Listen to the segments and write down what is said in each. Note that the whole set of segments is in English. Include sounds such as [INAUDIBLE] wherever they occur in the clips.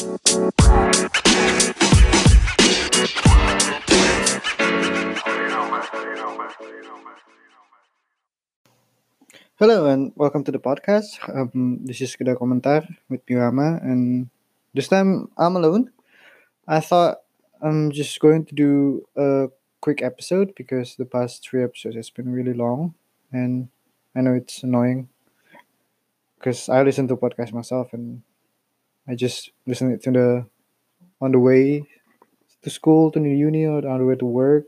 Hello and welcome to the podcast. Um, this is Kedai Komentar with Pirama, and this time I'm alone. I thought I'm just going to do a quick episode because the past three episodes has been really long, and I know it's annoying because I listen to podcast myself and I just listen to the on the way to school, to the uni, or on the way to work,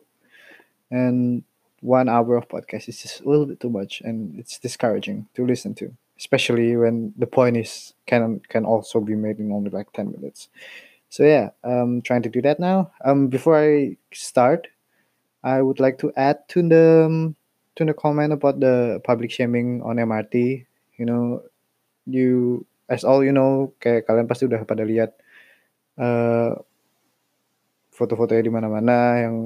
and one hour of podcast is just a little bit too much, and it's discouraging to listen to, especially when the point is can can also be made in only like ten minutes. So yeah, I'm trying to do that now. Um, before I start, I would like to add to the um, to the comment about the public shaming on MRT. You know, you as all you know, kayak kalian pasti udah pada lihat uh, foto-fotonya di mana-mana yang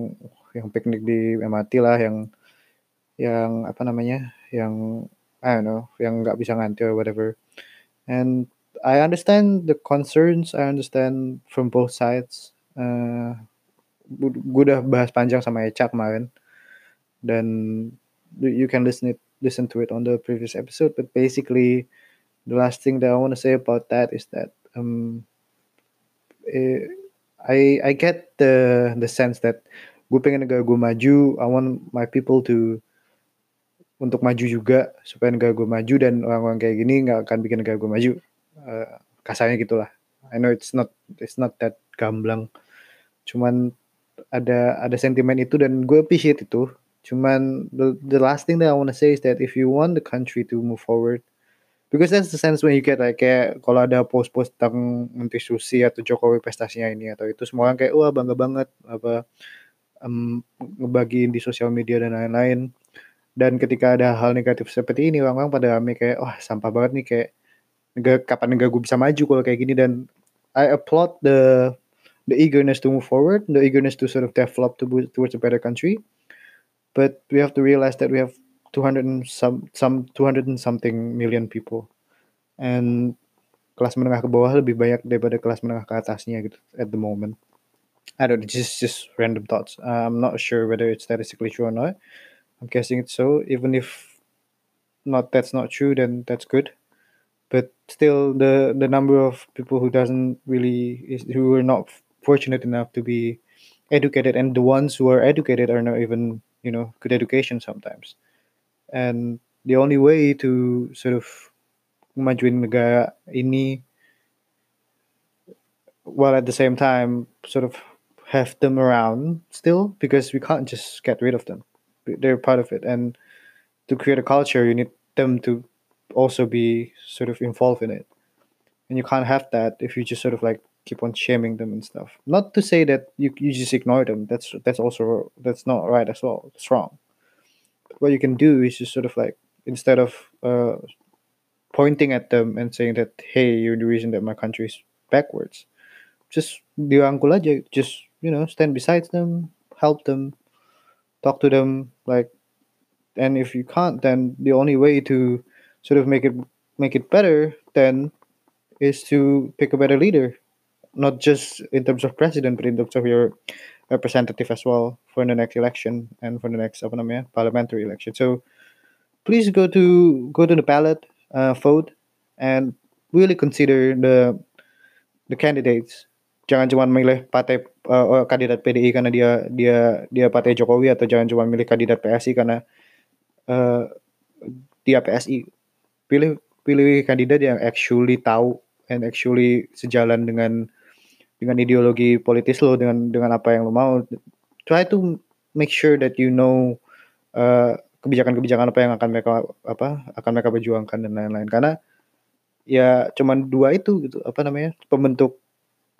yang piknik di MRT lah, yang yang apa namanya, yang I don't know, yang nggak bisa nganti or whatever. And I understand the concerns. I understand from both sides. Uh, gue udah bahas panjang sama Echa kemarin dan you can listen it listen to it on the previous episode but basically the last thing that I want to say about that is that um eh, I I get the the sense that gue pengen negara gue maju. I want my people to untuk maju juga supaya negara gue maju dan orang-orang kayak gini nggak akan bikin negara gue maju. Uh, kasarnya gitulah. I know it's not it's not that gamblang. Cuman ada ada sentimen itu dan gue appreciate itu. Cuman the, the last thing that I want to say is that if you want the country to move forward because that's the sense when you get like kayak kalau ada post-post tentang Menteri Susi atau Jokowi prestasinya ini atau itu semua orang kayak wah bangga banget apa um, ngebagiin di sosial media dan lain-lain dan ketika ada hal negatif seperti ini orang-orang pada rame kayak wah sampah banget nih kayak negara kapan negara gue bisa maju kalau kayak gini dan I applaud the the eagerness to move forward, the eagerness to sort of develop to, towards a better country. But we have to realize that we have 200 and some some 200 and something million people. And kelas menengah ke bawah lebih banyak daripada kelas menengah ke atasnya gitu at the moment. I don't know, just just random thoughts. Uh, I'm not sure whether it's statistically true or not. I'm guessing it's so. Even if not that's not true, then that's good. But still, the the number of people who doesn't really is, who are not fortunate enough to be educated and the ones who are educated are not even you know good education sometimes and the only way to sort of majuin negara ini while at the same time sort of have them around still because we can't just get rid of them they're part of it and to create a culture you need them to also be sort of involved in it and you can't have that if you just sort of like keep on shaming them and stuff. Not to say that you you just ignore them. That's that's also that's not right as well. It's wrong. What you can do is just sort of like instead of uh, pointing at them and saying that hey, you're the reason that my country is backwards. Just dirangkul aja. Just you know stand beside them, help them, talk to them like. And if you can't, then the only way to sort of make it make it better then is to pick a better leader not just in terms of president, but in terms of your representative as well for the next election and for the next apa namanya, parliamentary election. So please go to go to the ballot, uh, vote, and really consider the the candidates. Jangan cuma milih partai uh, kandidat PDI karena dia dia dia partai Jokowi atau jangan cuma milih kandidat PSI karena uh, dia PSI. Pilih pilih kandidat yang actually tahu and actually sejalan dengan dengan ideologi politis lo dengan dengan apa yang lo mau try to make sure that you know kebijakan kebijakan-kebijakan apa yang akan mereka apa akan mereka perjuangkan dan lain-lain. Karena ya cuman dua itu gitu apa namanya pembentuk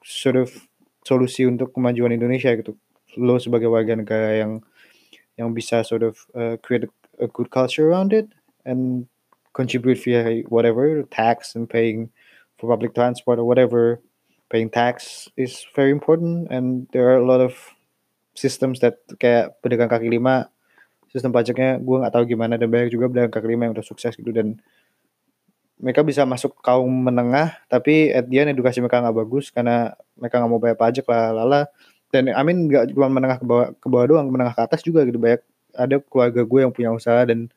sort of solusi untuk kemajuan Indonesia gitu. Lo sebagai warga negara yang yang bisa sort of uh, create a good culture around it and contribute via whatever tax and paying for public transport or whatever paying tax is very important and there are a lot of systems that kayak pedagang kaki lima sistem pajaknya gue nggak tahu gimana dan banyak juga pedagang kaki lima yang udah sukses gitu dan mereka bisa masuk kaum menengah tapi at the end edukasi mereka nggak bagus karena mereka nggak mau bayar pajak lah lala dan I mean nggak cuma menengah ke bawah ke bawah doang menengah ke atas juga gitu banyak ada keluarga gue yang punya usaha dan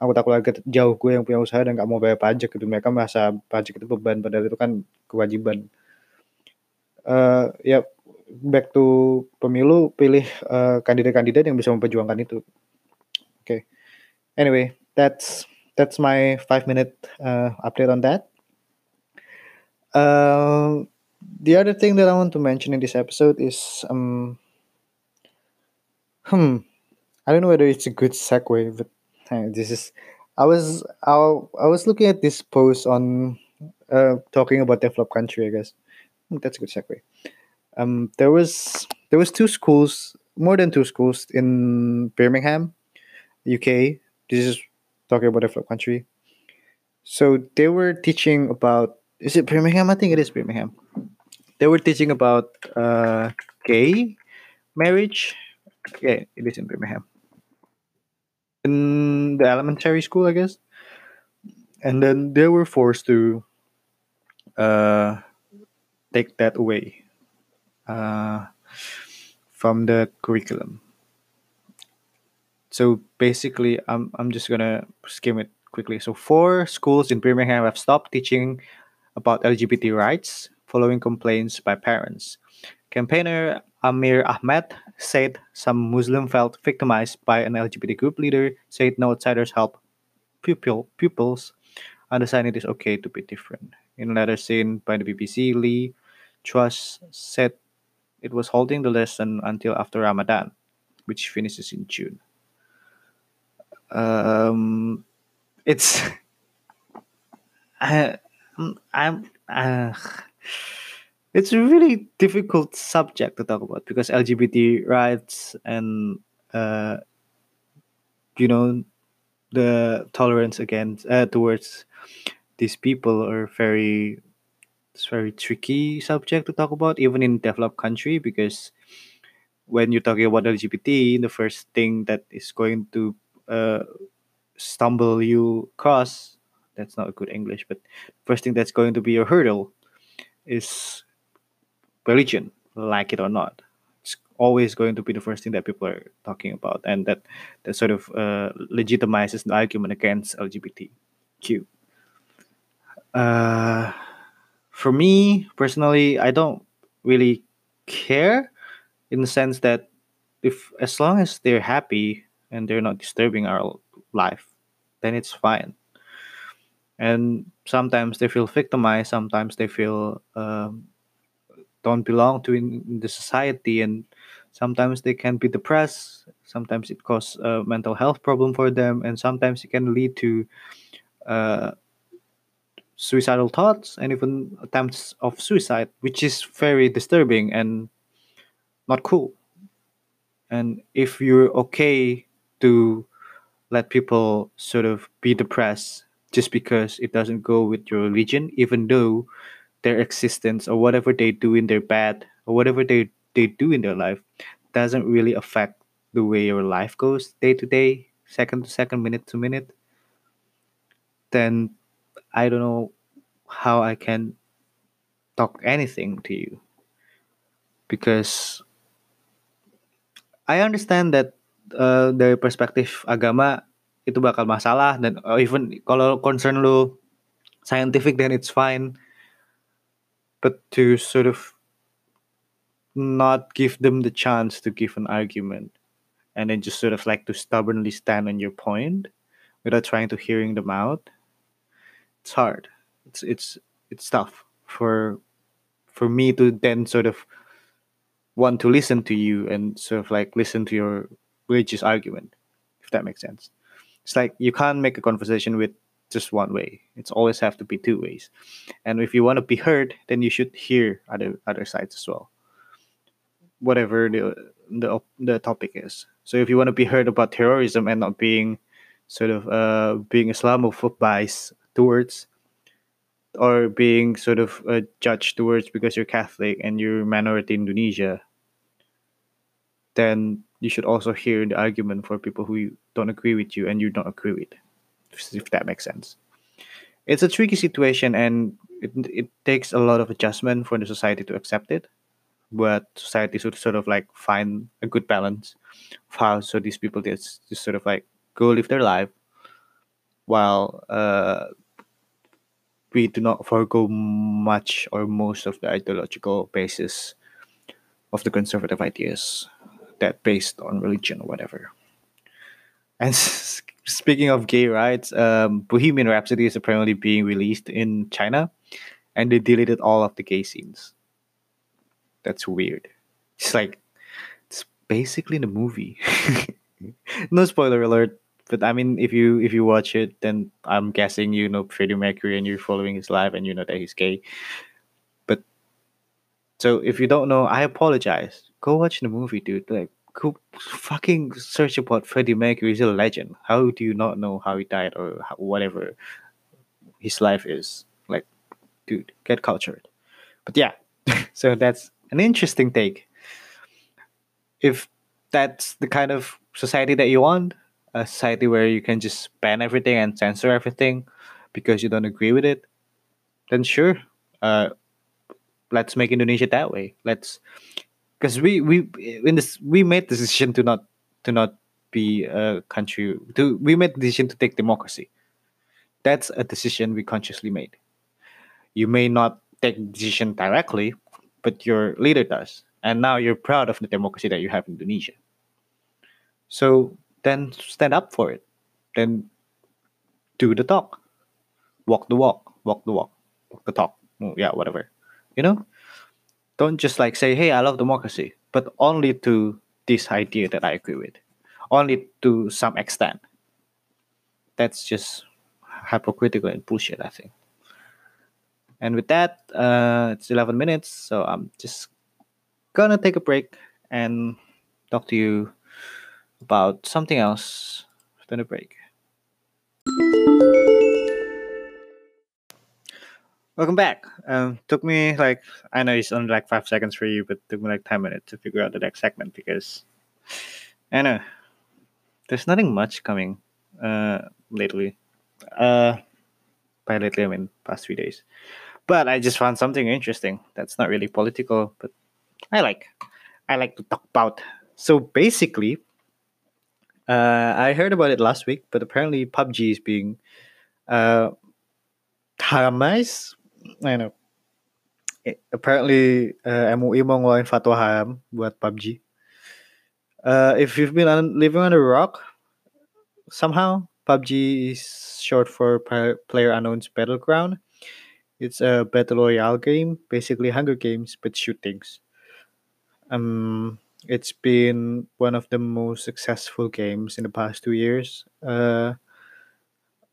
anggota keluarga jauh gue yang punya usaha dan nggak mau bayar pajak gitu mereka merasa pajak itu beban padahal itu kan kewajiban uh, ya back to pemilu pilih kandidat kandidat-kandidat yang bisa memperjuangkan itu oke okay. anyway that's that's my five minute uh, update on that. Uh, the other thing that I want to mention in this episode is um, hmm, I don't know whether it's a good segue, but uh, this is. I was I, I was looking at this post on uh, talking about developed country. I guess that's a good segue. Um, there was there was two schools, more than two schools in Birmingham, UK. This is talking about a developed country. So they were teaching about is it Birmingham? I think it is Birmingham. They were teaching about uh, gay marriage. Yeah, it is in Birmingham. In the elementary school, I guess. And then they were forced to uh, take that away uh, from the curriculum. So basically, I'm I'm just gonna skim it quickly. So four schools in Birmingham have stopped teaching about LGBT rights following complaints by parents. Campaigner Amir Ahmed said some Muslim felt victimized by an LGBT group leader, said no outsiders help pupil, pupils understand it is okay to be different. In a letter seen by the BBC, Lee Truss said it was holding the lesson until after Ramadan, which finishes in June. Um, it's [LAUGHS] I, I'm uh, it's a really difficult subject to talk about because LGBT rights and uh, you know the tolerance against uh, towards these people are very it's very tricky subject to talk about even in developed country because when you're talking about LGBT the first thing that is going to uh, stumble you cross that's not a good english but first thing that's going to be a hurdle is religion like it or not. It's always going to be the first thing that people are talking about and that that sort of uh, legitimizes the argument against lgbtq uh, for me personally i don't really care in the sense that if as long as they're happy and they're not disturbing our life, then it's fine. And sometimes they feel victimized, sometimes they feel um, don't belong to in, the society, and sometimes they can be depressed. Sometimes it causes a mental health problem for them, and sometimes it can lead to uh, suicidal thoughts and even attempts of suicide, which is very disturbing and not cool. And if you're okay to let people sort of be depressed just because it doesn't go with your religion, even though their existence or whatever they do in their bad or whatever they, they do in their life doesn't really affect the way your life goes day to day, second to second, minute to minute, then I don't know how I can talk anything to you. Because I understand that uh, dari perspektif agama itu bakal masalah dan uh, even kalau concern lu scientific then it's fine but to sort of not give them the chance to give an argument and then just sort of like to stubbornly stand on your point without trying to hearing them out it's hard it's it's it's tough for for me to then sort of want to listen to you and sort of like listen to your religious argument, if that makes sense. It's like you can't make a conversation with just one way. It's always have to be two ways. And if you want to be heard, then you should hear other other sides as well. Whatever the the the topic is. So if you want to be heard about terrorism and not being sort of uh, being Islamophobic towards or being sort of uh, judged towards because you're Catholic and you're minority in Indonesia, then you should also hear the argument for people who don't agree with you and you don't agree with, if that makes sense. it's a tricky situation and it, it takes a lot of adjustment for the society to accept it but society should sort of like find a good balance of how so these people just, just sort of like go live their life while uh, we do not forego much or most of the ideological basis of the conservative ideas that based on religion or whatever. And [LAUGHS] speaking of gay rights, um, Bohemian Rhapsody is apparently being released in China, and they deleted all of the gay scenes. That's weird. It's like it's basically the movie. [LAUGHS] no spoiler alert, but I mean, if you if you watch it, then I'm guessing you know Freddie Mercury and you're following his life and you know that he's gay. But so if you don't know, I apologize. Go watch the movie, dude. Like, go fucking search about Freddie Mercury. He's a legend. How do you not know how he died or how, whatever his life is? Like, dude, get cultured. But yeah, [LAUGHS] so that's an interesting take. If that's the kind of society that you want, a society where you can just ban everything and censor everything because you don't agree with it, then sure, uh, let's make Indonesia that way. Let's because we we in this we made the decision to not to not be a country to we made the decision to take democracy. That's a decision we consciously made. You may not take the decision directly, but your leader does. And now you're proud of the democracy that you have in Indonesia. So then stand up for it. Then do the talk. Walk the walk. Walk the walk. Walk the talk. Mm, yeah, whatever. You know? Don't just like say, hey, I love democracy, but only to this idea that I agree with. Only to some extent. That's just hypocritical and bullshit, I think. And with that, uh, it's 11 minutes, so I'm just gonna take a break and talk to you about something else than a break. Welcome back. Um, took me like I know it's only like five seconds for you, but took me like ten minutes to figure out the next segment because I know there's nothing much coming uh, lately. Uh, by lately I mean past three days. But I just found something interesting that's not really political, but I like. I like to talk about. So basically, uh, I heard about it last week, but apparently PUBG is being uh, haramized. I know. It, apparently uh, MUI mau ngeluarin fatwa haram buat PUBG. Uh, if you've been on, living on a rock, somehow PUBG is short for Player Unknown's Battleground. It's a battle royale game, basically Hunger Games but shootings. Um, it's been one of the most successful games in the past two years, uh,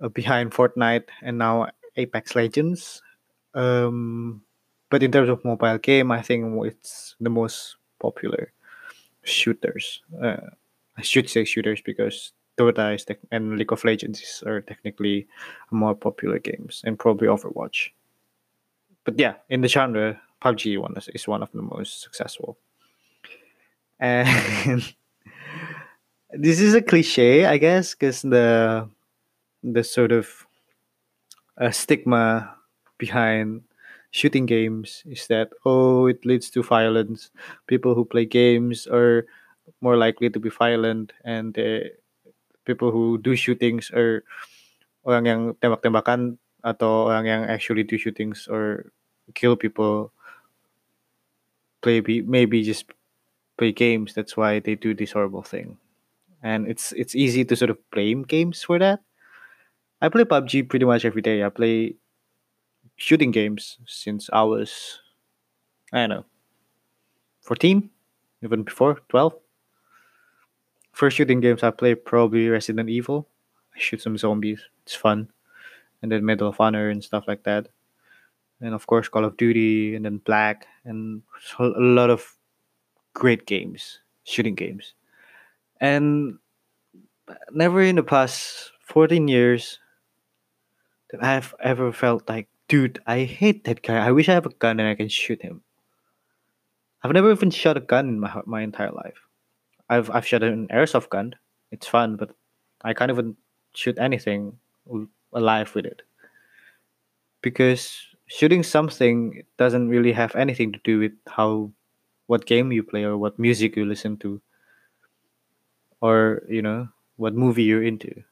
uh, behind Fortnite and now Apex Legends. Um, but in terms of mobile game, I think it's the most popular shooters. Uh, I should say shooters because Dota is and League of Legends are technically more popular games, and probably Overwatch. But yeah, in the genre, PUBG one is one of the most successful and [LAUGHS] this is a cliche, I guess, because the the sort of uh, stigma behind shooting games is that oh it leads to violence. People who play games are more likely to be violent and the people who do shootings are orang yang tembak-tembakan atau orang yang actually do shootings or kill people play maybe just play games. That's why they do this horrible thing. And it's it's easy to sort of blame games for that. I play PUBG pretty much every day. I play shooting games since I was I don't know 14, even before 12. First shooting games I play probably Resident Evil. I shoot some zombies. It's fun. And then Medal of Honor and stuff like that. And of course Call of Duty and then Black and a lot of great games, shooting games. And never in the past 14 years that I've ever felt like, dude, I hate that guy. I wish I have a gun and I can shoot him. I've never even shot a gun in my my entire life. I've I've shot an airsoft gun. It's fun, but I can't even shoot anything alive with it. because shooting something doesn't really have anything to do with how what game you play or what music you listen to or you know what movie you're into.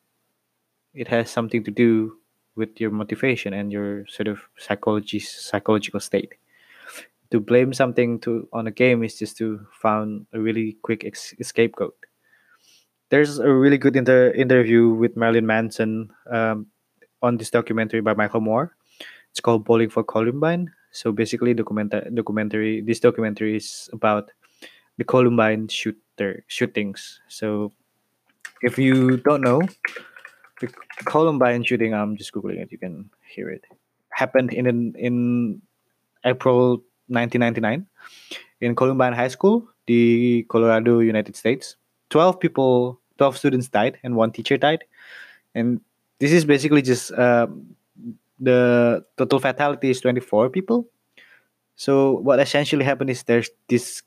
It has something to do with your motivation and your sort of psychology psychological state. To blame something to on a game is just to find a really quick ex- scapegoat. There's a really good inter- interview with marilyn manson um, on this documentary by michael moore. It's called bowling for columbine so basically documentary documentary this documentary is about the columbine shooter shootings. So if you don't know the columbine shooting i'm just googling it you can hear it happened in in april 1999 in columbine high school the colorado united states 12 people 12 students died and one teacher died. And this is basically just um, the total fatality is 24 people. So what essentially happened is there's this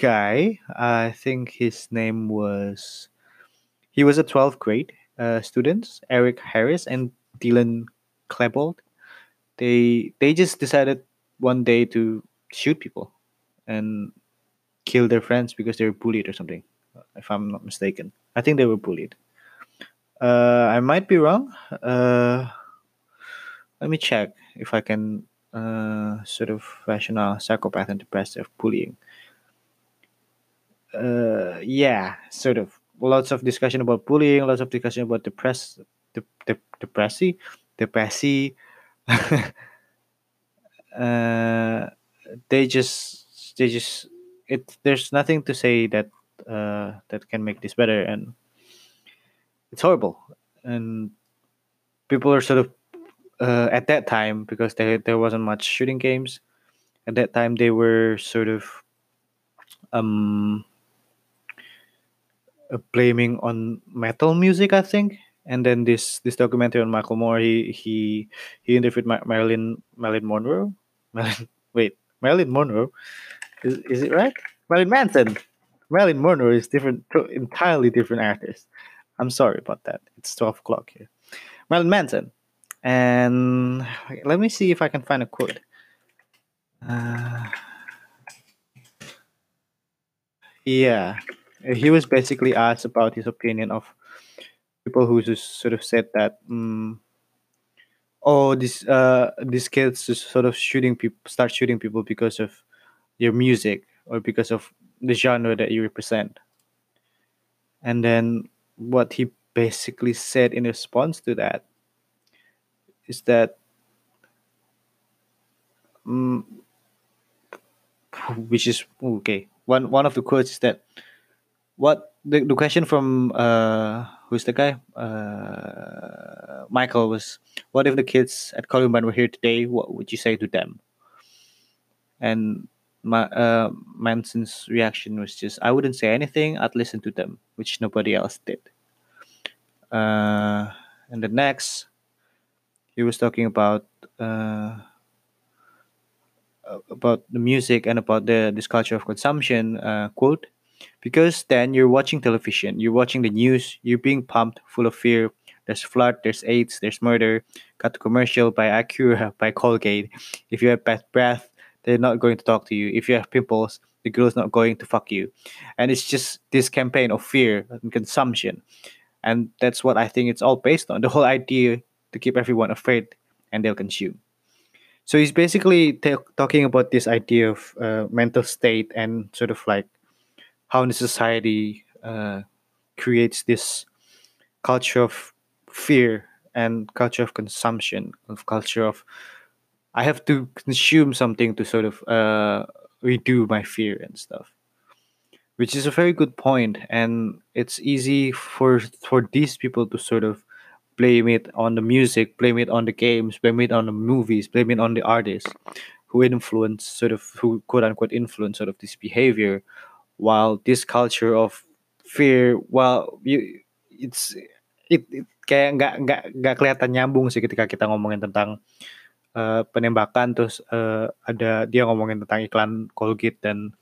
guy i think his name was he was a 12th grade uh, students eric harris and dylan klebold. They they just decided one day to shoot people and kill their friends because they were bullied or something if i'm not mistaken. I think they were bullied. Uh, i might be wrong. Uh, let me check if i can uh, sort of rational psychopath and depressive bullying. Uh, yeah sort of. Lots of discussion about bullying lots of discussion about depress de- de- depressy depressy. [LAUGHS] Uh, they just they just it there's nothing to say that uh, that can make this better and it's horrible. And people are sort of uh, at that time because there there wasn't much shooting games at that time they were sort of um uh, blaming on metal music i think. And then this this documentary on michael moore he he he interviewed Ma- marilyn marilyn monroe? [LAUGHS] Marilyn, wait marilyn monroe? Is, is it right? Marilyn manson. Marilyn monroe is different entirely different artist. I'm sorry about that. It's 12 o'clock here. Marilyn manson and let me see if i can find a quote. Uh, yeah. He was basically asked about his opinion of people who just sort of said that mm, oh this uh these kids just sort of shooting people start shooting people because of your music or because of the genre that you represent. And then what he basically said in response to that is that mm, which is okay. One one of the quotes is that what the, the question from uh who's the guy? Uh michael was what if the kids at columbine were here today? What would you say to them? And my uh manson's reaction was just i wouldn't say anything. I'd listen to them which nobody else did. Uh and the next he was talking about uh about the music and about the this culture of consumption uh, quote because then you're watching television you're watching the news you're being pumped full of fear. There's flood there's aids there's murder. Cut commercial by acura [LAUGHS] by colgate. If you have bad breath they're not going to talk to you. If you have pimples the girl's not going to fuck you. And it's just this campaign of fear and consumption. And that's what i think it's all based on the whole idea to keep everyone afraid and they'll consume. So he's basically ta- talking about this idea of uh, mental state and sort of like how the society uh, creates this culture of fear and culture of consumption of culture of i have to consume something to sort of uh, redo my fear and stuff which is a very good point. And it's easy for for these people to sort of blame it on the music blame it on the games blame it on the movies blame it on the artists who influence sort of who quote unquote influence sort of this behavior while this culture of fear while you it's it, it kayak nggak nggak nggak kelihatan nyambung sih ketika kita ngomongin tentang uh, penembakan terus uh, ada dia ngomongin tentang iklan Colgate dan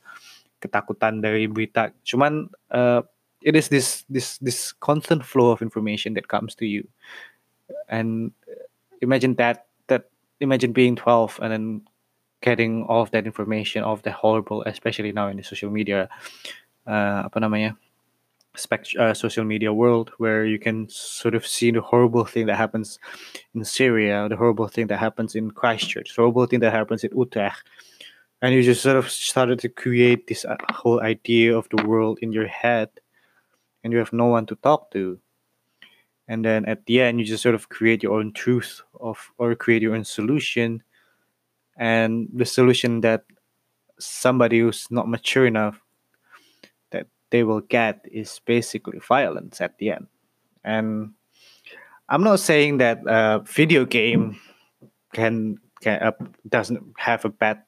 ketakutan dari berita. Cuman uh, it is this this this constant flow of information that comes to you. And imagine that that imagine being 12 and then getting all of that information, all of the horrible, especially now in the social media, uh, apa namanya, spect- uh, social media world, where you can sort of see the horrible thing that happens in Syria, the horrible thing that happens in Christchurch, the horrible thing that happens in Utrecht, and you just sort of started to create this uh, whole idea of the world in your head, and you have no one to talk to. And then at the end, you just sort of create your own truth of, or create your own solution. And the solution that somebody who's not mature enough that they will get is basically violence at the end. And i'm not saying that a video game can, can uh, doesn't have a bad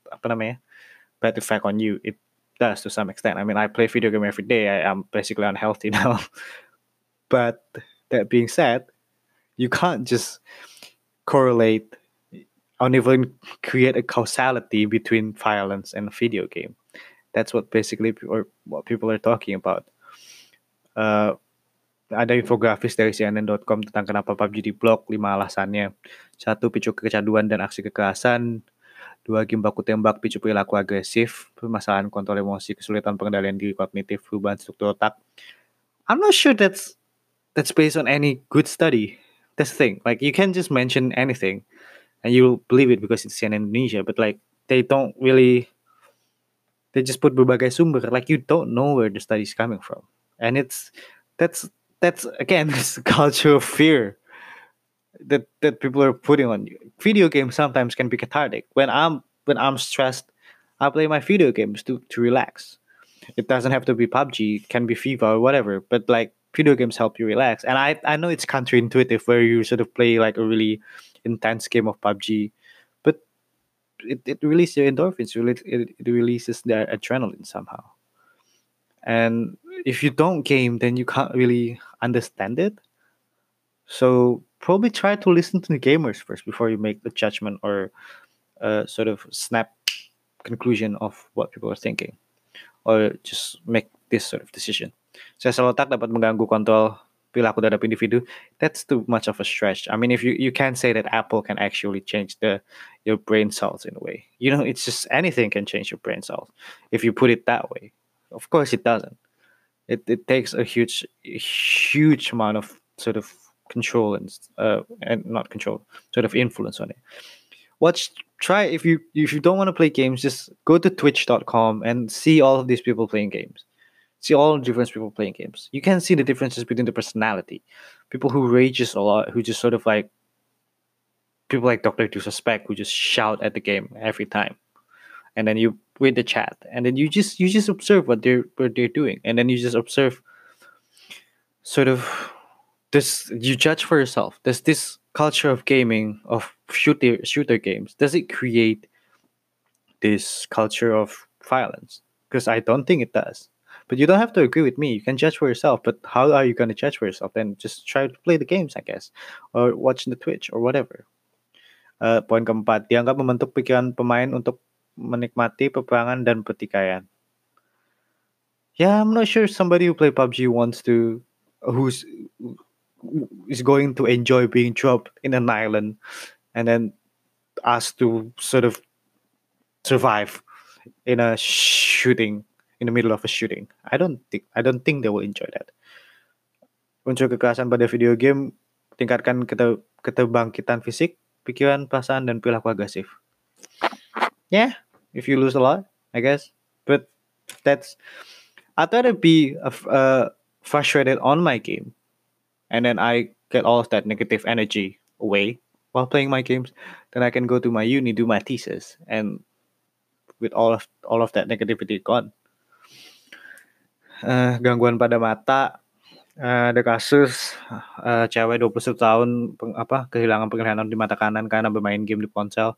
bad effect on you. It does to some extent i mean i play video game every day I, i'm basically unhealthy [LAUGHS] now but that being said you can't just correlate or even create a causality between violence and video game. That's what basically or what people are talking about. Uh, ada infografis dari CNN.com tentang kenapa PUBG di blok, lima alasannya. Satu, picu kecanduan dan aksi kekerasan. Dua, game baku tembak, picu perilaku agresif, permasalahan kontrol emosi, kesulitan pengendalian diri kognitif, perubahan struktur otak. I'm not sure that's that's based on any good study. That's the thing. Like you can just mention anything and you'll believe it because it's in Indonesia but like they don't really they just put berbagai sumber like you don't know where the study is coming from and it's that's that's again [LAUGHS] this culture of fear that that people are putting on you video games sometimes can be cathartic when i'm when i'm stressed i play my video games to to relax it doesn't have to be pubg it can be fifa or whatever but like video games help you relax and i i know it's counterintuitive where you sort of play like a really intense game of PUBG, but it, it releases your endorphins, it, it releases their adrenaline somehow. And if you don't game, then you can't really understand it. So probably try to listen to the gamers first before you make the judgment or uh, sort of snap conclusion of what people are thinking, or just make this sort of decision. Sensor otak dapat mengganggu kontrol perilaku terhadap individu, that's too much of a stretch. I mean, if you you can say that Apple can actually change the your brain cells in a way, you know, it's just anything can change your brain cells if you put it that way. Of course, it doesn't. It it takes a huge huge amount of sort of control and uh and not control, sort of influence on it. Watch try if you if you don't want to play games, just go to twitch.com and see all of these people playing games see all the different people playing games. You can see the differences between the personality. People who rages a lot, who just sort of like people like Doctor Disrespect who just shout at the game every time. And then you read the chat. And then you just you just observe what they're what they're doing. And then you just observe sort of this you judge for yourself. Does this culture of gaming, of shooter shooter games, does it create this culture of violence? Because I don't think it does. But you don't have to agree with me. You can judge for yourself. But how are you going to judge for yourself? Then just try to play the games, I guess, or watch the Twitch or whatever. Uh, poin keempat, dianggap membentuk pikiran pemain untuk menikmati peperangan dan pertikaian. Yeah, I'm not sure somebody who play PUBG wants to, who's is going to enjoy being dropped in an island, and then asked to sort of survive in a shooting in the middle of a shooting. I don't think I don't think they will enjoy that. Unsur kekerasan pada video game tingkatkan kete, ketebangkitan fisik, pikiran, perasaan, dan perilaku agresif. Yeah, if you lose a lot, I guess. But that's I'd rather be uh, frustrated on my game, and then I get all of that negative energy away while playing my games. Then I can go to my uni, do my thesis, and with all of all of that negativity gone. Uh, gangguan pada mata uh, ada kasus uh, cewek 21 tahun peng, apa kehilangan penglihatan di mata kanan karena bermain game di ponsel.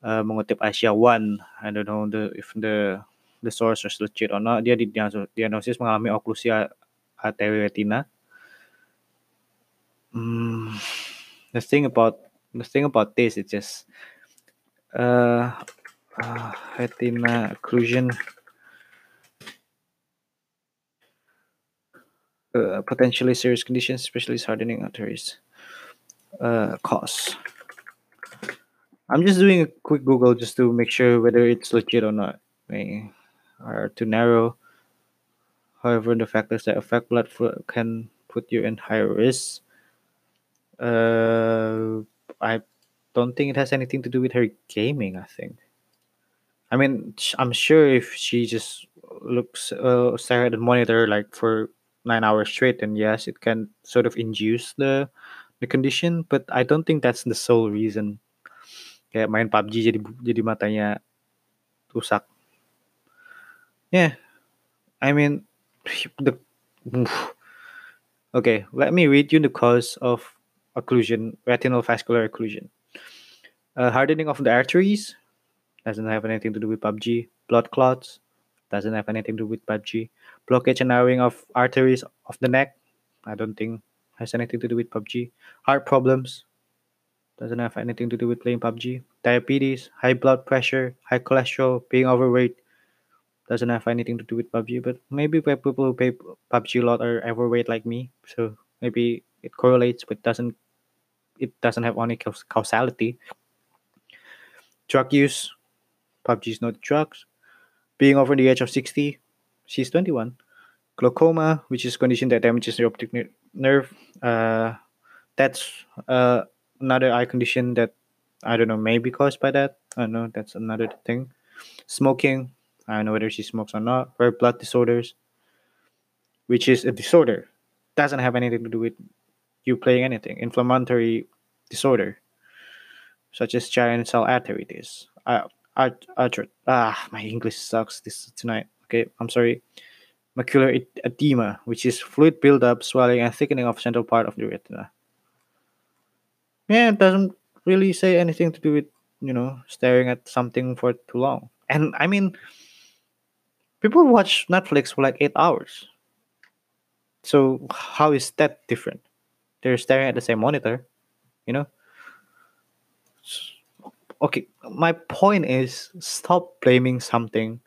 Uh, mengutip Asia One I don't know the if the the source is legit or not dia diagnosis mengalami oklusia arteri retina hmm, the thing about the thing about this is just uh, uh, retina occlusion uh, potentially serious conditions, especially hardening arteries, uh, cause. I'm just doing a quick Google just to make sure whether it's legit or not. May are too narrow. However, the factors that affect blood flow can put you in higher risk. Uh, I don't think it has anything to do with her gaming. I think. I mean, I'm sure if she just looks uh, stare at the monitor like for nine hours straight, then yes, it can sort of induce the the condition. But I don't think that's the sole reason. Kayak main PUBG jadi jadi matanya rusak. Yeah, I mean, [SIGHS] the okay. Let me read you the cause of occlusion, retinal vascular occlusion. Uh, hardening of the arteries doesn't have anything to do with PUBG. Blood clots doesn't have anything to do with PUBG. Blockage and narrowing of arteries of the neck, I don't think has anything to do with PUBG. Heart problems doesn't have anything to do with playing PUBG. Diabetes, high blood pressure, high cholesterol, being overweight doesn't have anything to do with PUBG. But maybe people who play PUBG a lot are overweight like me, so maybe it correlates, but doesn't it doesn't have any causality. Drug use, PUBG is not drugs. Being over the age of 60, she's 21. Glaucoma, which is a condition that damages the optic nerve. Uh, that's uh, another eye condition that I don't know, maybe caused by that. I don't know, that's another thing. Smoking, I don't know whether she smokes or not. Red blood disorders, which is a disorder, doesn't have anything to do with you playing anything. Inflammatory disorder, such as giant cell arteritis. Uh, art, arthrit- ah, my English sucks this tonight. Okay, I'm sorry. Macular edema, which is fluid buildup, swelling, and thickening of central part of the retina. Yeah, it doesn't really say anything to do with you know staring at something for too long. And I mean, people watch Netflix for like eight hours. So how is that different? They're staring at the same monitor, you know. Okay, my point is stop blaming something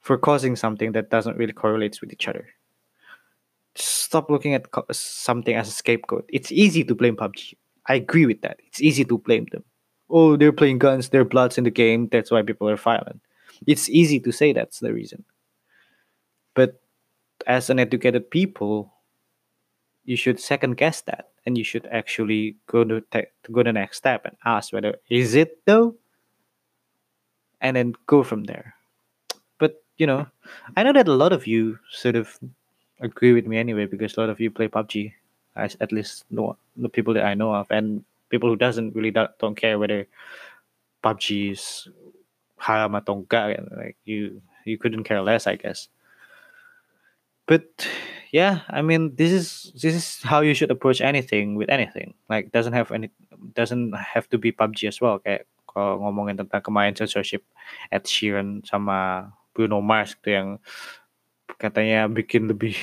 for causing something that doesn't really correlate with each other. Stop looking at something as a scapegoat. It's easy to blame PUBG. I agree with that. It's easy to blame them. Oh, they're playing guns, there are bloods in the game, that's why people are violent. It's easy to say that's the reason. But as an educated people, you should second guess that and you should actually go to, te- to go the next step and ask whether is it though? And then go from there. But you know i know that a lot of you sort of agree with me anyway because a lot of you play pubg as at least no the people that i know of and people who doesn't really do, don't care whether pubg is haram and, like you you couldn't care less i guess. But yeah i mean this is this is how you should approach anything with anything. Like doesn't have any doesn't have to be PUBG as well. Kayak kalau ngomongin tentang kemarin censorship Ed Sheeran sama Bruno Mars tuh yang katanya bikin lebih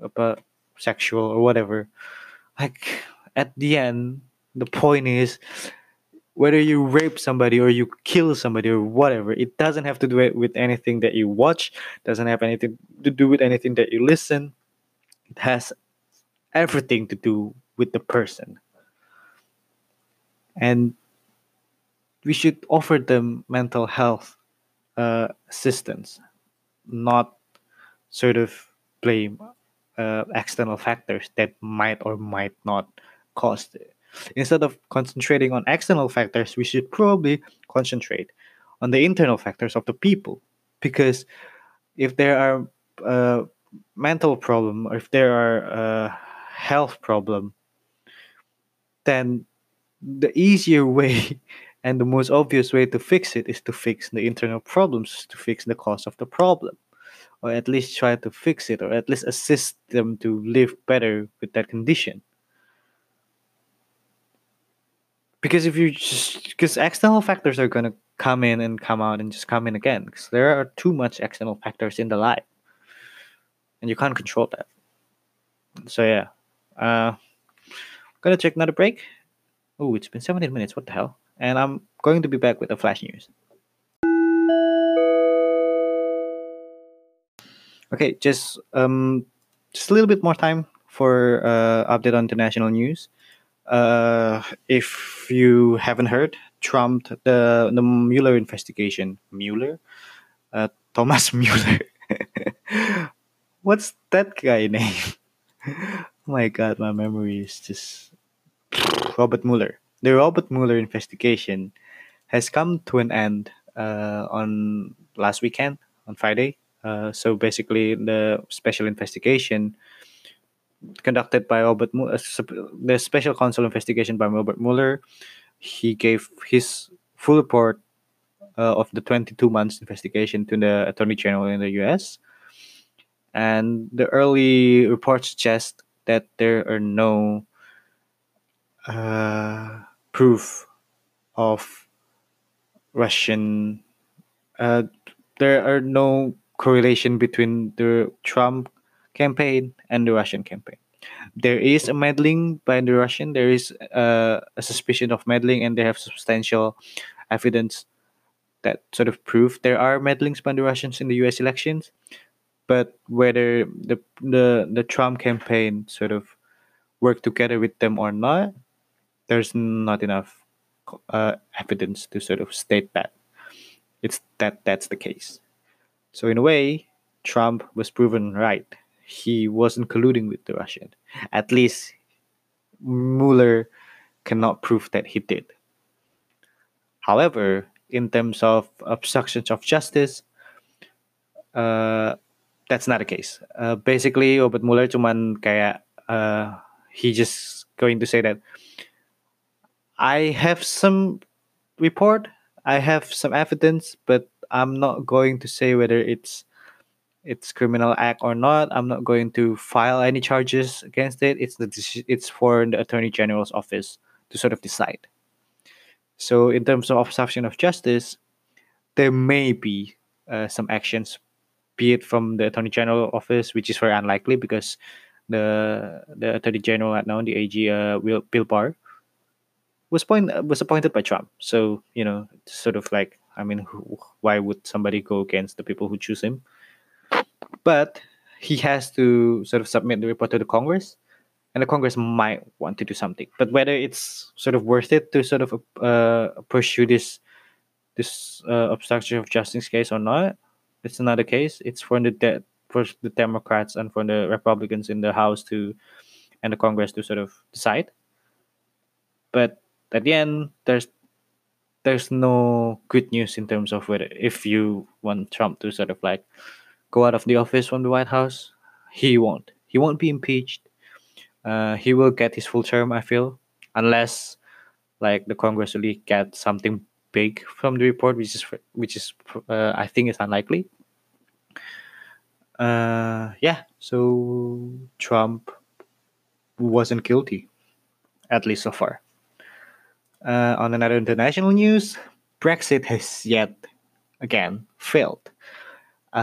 apa sexual or whatever. Like at the end the point is whether you rape somebody or you kill somebody or whatever it doesn't have to do it with anything that you watch doesn't have anything to do with anything that you listen it has everything to do with the person and we should offer them mental health uh, assistance not sort of blame uh, external factors that might or might not cause it. Instead of concentrating on external factors, we should probably concentrate on the internal factors of the people. Because if there are uh, mental problem or if there are a health problem, then the easier [LAUGHS] way and the most obvious way to fix it is to fix the internal problems, to fix the cause of the problem or at least try to fix it or at least assist them to live better with that condition. Because if you just because external factors are going to come in and come out and just come in again because there are too much external factors in the life and you can't control that. So yeah. Uh gonna take another break. Oh it's been 17 minutes. What the hell? And i'm going to be back with the flash news. Okay, just um, just a little bit more time for uh, update on international news. uh, if you haven't heard, Trump the the Mueller investigation, Mueller, uh, Thomas [LAUGHS] Mueller. What's that guy [LAUGHS] name? oh my god, my memory is just Robert Mueller. The Robert Mueller investigation has come to an end uh, on last weekend on Friday. Uh, so basically, the special investigation conducted by Robert Mueller, the special counsel investigation by Robert Mueller, he gave his full report uh, of the 22 months investigation to the Attorney General in the U.S. And the early reports suggest that there are no uh, proof of Russian. Uh, there are no correlation between the Trump campaign and the Russian campaign. There is a meddling by the Russian. There is uh, a suspicion of meddling, and they have substantial evidence that sort of prove there are meddlings by the Russians in the U.S. elections. But whether the the the Trump campaign sort of worked together with them or not, there's not enough uh, evidence to sort of state that it's that that's the case. So in a way, Trump was proven right. He wasn't colluding with the Russian. At least Mueller cannot prove that he did. However, in terms of obstructions of justice, uh, that's not the case. Uh, basically, Robert Mueller cuman kayak uh, he just going to say that I have some report, I have some evidence, but I'm not going to say whether it's it's criminal act or not. I'm not going to file any charges against it. It's the it's for the attorney general's office to sort of decide. So in terms of obstruction of justice, there may be uh, some actions, be it from the attorney general office, which is very unlikely because the the attorney general right now, the AG, uh, Will Bill Barr, was point was appointed by Trump. So you know, sort of like I mean, who, why would somebody go against the people who choose him? But he has to sort of submit the report to the Congress, and the Congress might want to do something. But whether it's sort of worth it to sort of uh, pursue this this uh, obstruction of justice case or not, it's not another case. It's for the de- for the Democrats and for the Republicans in the House to and the Congress to sort of decide. But at the end, there's there's no good news in terms of whether if you want Trump to sort of like go out of the office from the White House, he won't. He won't be impeached. Uh, he will get his full term, I feel, unless like the Congress really get something big from the report, which is which is uh, I think is unlikely. Uh, yeah, so Trump wasn't guilty, at least so far. Uh, on another international news, Brexit has yet again failed. [LAUGHS]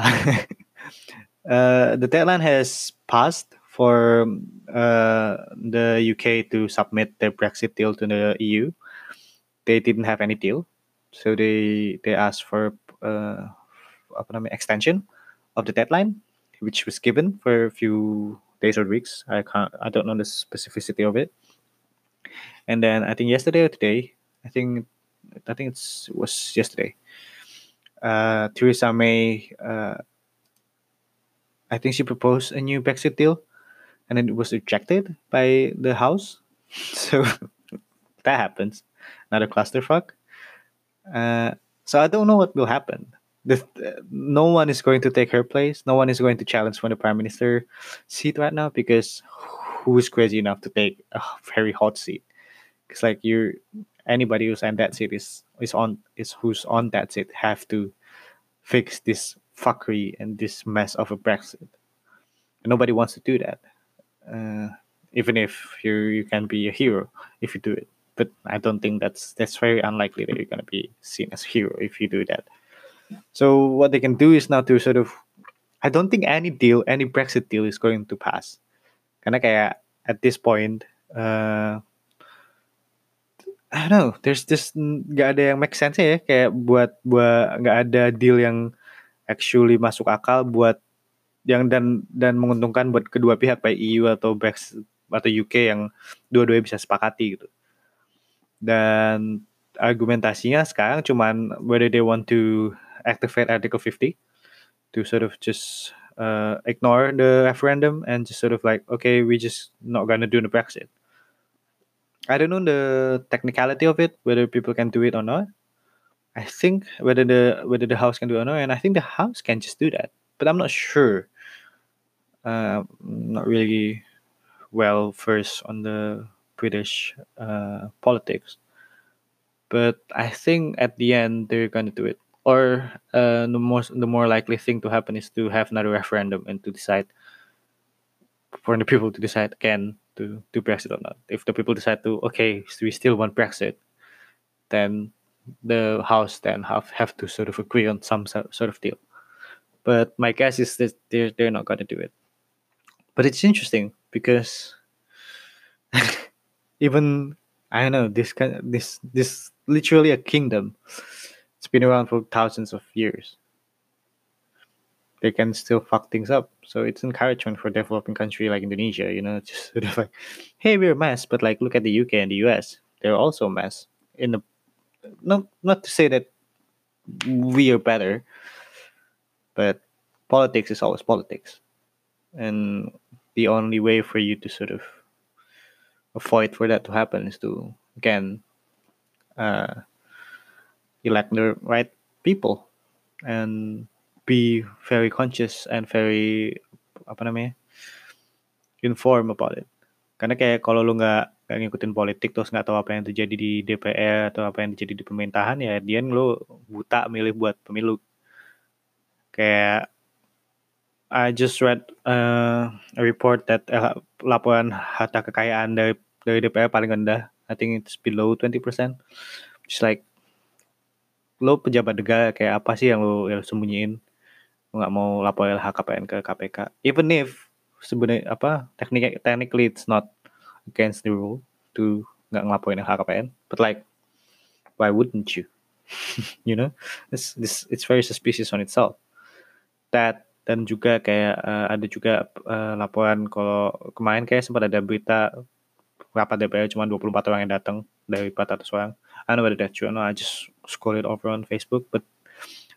Uh, the deadline has passed for uh, the UK to submit their Brexit deal to the EU. They didn't have any deal, so they they asked for uh, extension of the deadline, which was given for a few days or weeks. I can't. I don't know the specificity of it. And then I think yesterday or today, I think I think it was yesterday. Uh, Theresa May, uh, I think she proposed a new Brexit deal, and it was rejected by the House. [LAUGHS] So [LAUGHS] that happens. Another clusterfuck. Uh, so I don't know what will happen. The, no one is going to take her place. No one is going to challenge for the prime minister seat right now because who is crazy enough to take a very hot seat? Because like you, anybody who's on that seat is is on is who's on that seat have to fix this fuckery and this mess of a Brexit. And nobody wants to do that. Uh, even if you you can be a hero if you do it. But I don't think that's that's very unlikely that you're gonna be seen as hero if you do that. So what they can do is now to sort of I don't think any deal, any Brexit deal is going to pass. Karena kayak at this point uh, I don't know, there's just nggak ada yang make sense ya kayak buat buat nggak ada deal yang actually masuk akal buat yang dan dan menguntungkan buat kedua pihak baik EU atau Brexit atau UK yang dua-duanya bisa sepakati gitu. Dan argumentasinya sekarang cuman whether they want to activate Article 50 to sort of just uh, ignore the referendum and just sort of like okay we just not gonna do the Brexit. I don't know the technicality of it whether people can do it or not. I think whether the whether the house can do it or not, and I think the house can just do that, but I'm not sure. Uh, not really well versed on the British uh, politics, but I think at the end they're gonna do it. Or uh, the most the more likely thing to happen is to have another referendum and to decide for the people to decide again to do Brexit or not. If the people decide to okay, we still want Brexit, then the house then have have to sort of agree on some sort of deal. But my guess is that they're they're not to do it. But it's interesting because [LAUGHS] even I don't know this kind this this literally a kingdom. It's been around for thousands of years. They can still fuck things up. So it's encouragement for developing country like Indonesia, you know, [LAUGHS] just sort of like, hey, we're a mess, but like look at the UK and the US. They're also a mess in the not not to say that we are better, but politics is always politics, and the only way for you to sort of avoid for that to happen is to again uh, elect the right people and be very conscious and very apa namanya inform about it. Karena kayak kalau lu nggak nggak ngikutin politik terus nggak tahu apa yang terjadi di DPR atau apa yang terjadi di pemerintahan ya dia lu buta milih buat pemilu kayak I just read uh, a report that uh, laporan harta kekayaan dari dari DPR paling rendah I think it's below 20% just like lo pejabat negara kayak apa sih yang lo, yang sembunyiin? Lo nggak mau lapor LHKPN ke KPK even if sebenarnya apa teknik technically it's not against the rule to nggak ngelaporin LHKPN but like why wouldn't you? [LAUGHS] You know? It's this it's very suspicious on itself. That dan juga kayak uh, ada juga uh, laporan kalau kemarin kayak sempat ada berita rapat DPR cuma 24 orang yang datang dari 400 orang. I don't know whether that's true. I just scroll it over on Facebook, but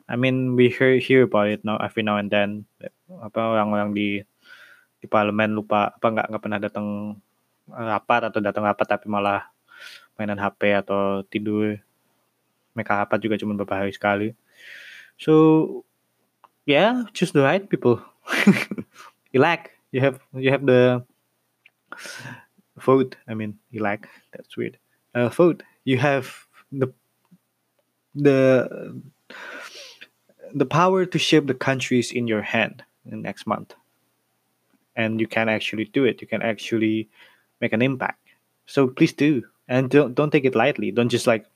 I mean we hear hear about it now every now and then. Apa orang-orang di di parlemen lupa apa nggak nggak pernah datang rapat atau datang rapat tapi malah mainan HP atau tidur. Mereka rapat juga cuma beberapa hari sekali. So yeah, choose the right people. [LAUGHS] elect. You have you have the vote. I mean, elect. That's weird. Uh, vote. You have the the the power to shape the countries in your hand in next month, and you can actually do it. You can actually make an impact. So please do, and don't don't take it lightly. Don't just like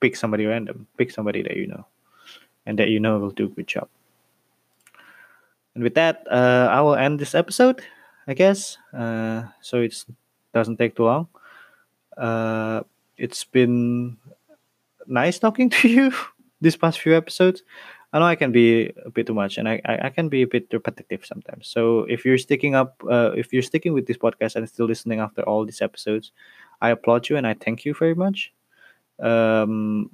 pick somebody random. Pick somebody that you know, and that you know will do a good job. And with that, uh, I will end this episode, I guess. Uh, so it doesn't take too long. Uh, it's been nice talking to you [LAUGHS] these past few episodes. I know I can be a bit too much, and I, I, I can be a bit repetitive sometimes. So if you're sticking up, uh, if you're sticking with this podcast and still listening after all these episodes, I applaud you and I thank you very much. Um,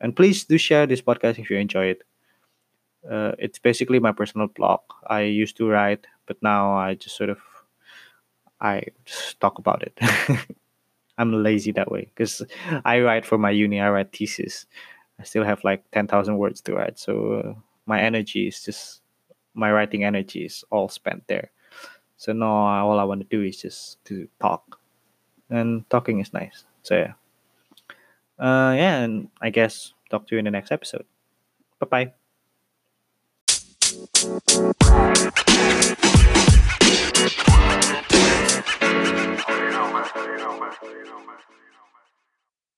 and please do share this podcast if you enjoy it uh, it's basically my personal blog. I used to write, but now I just sort of I just talk about it. [LAUGHS] I'm lazy that way because I write for my uni. I write thesis. I still have like ten thousand words to write, so uh, my energy is just my writing energy is all spent there. So now all I want to do is just to talk, and talking is nice. So yeah, uh, yeah, and I guess talk to you in the next episode. Bye bye you know, man.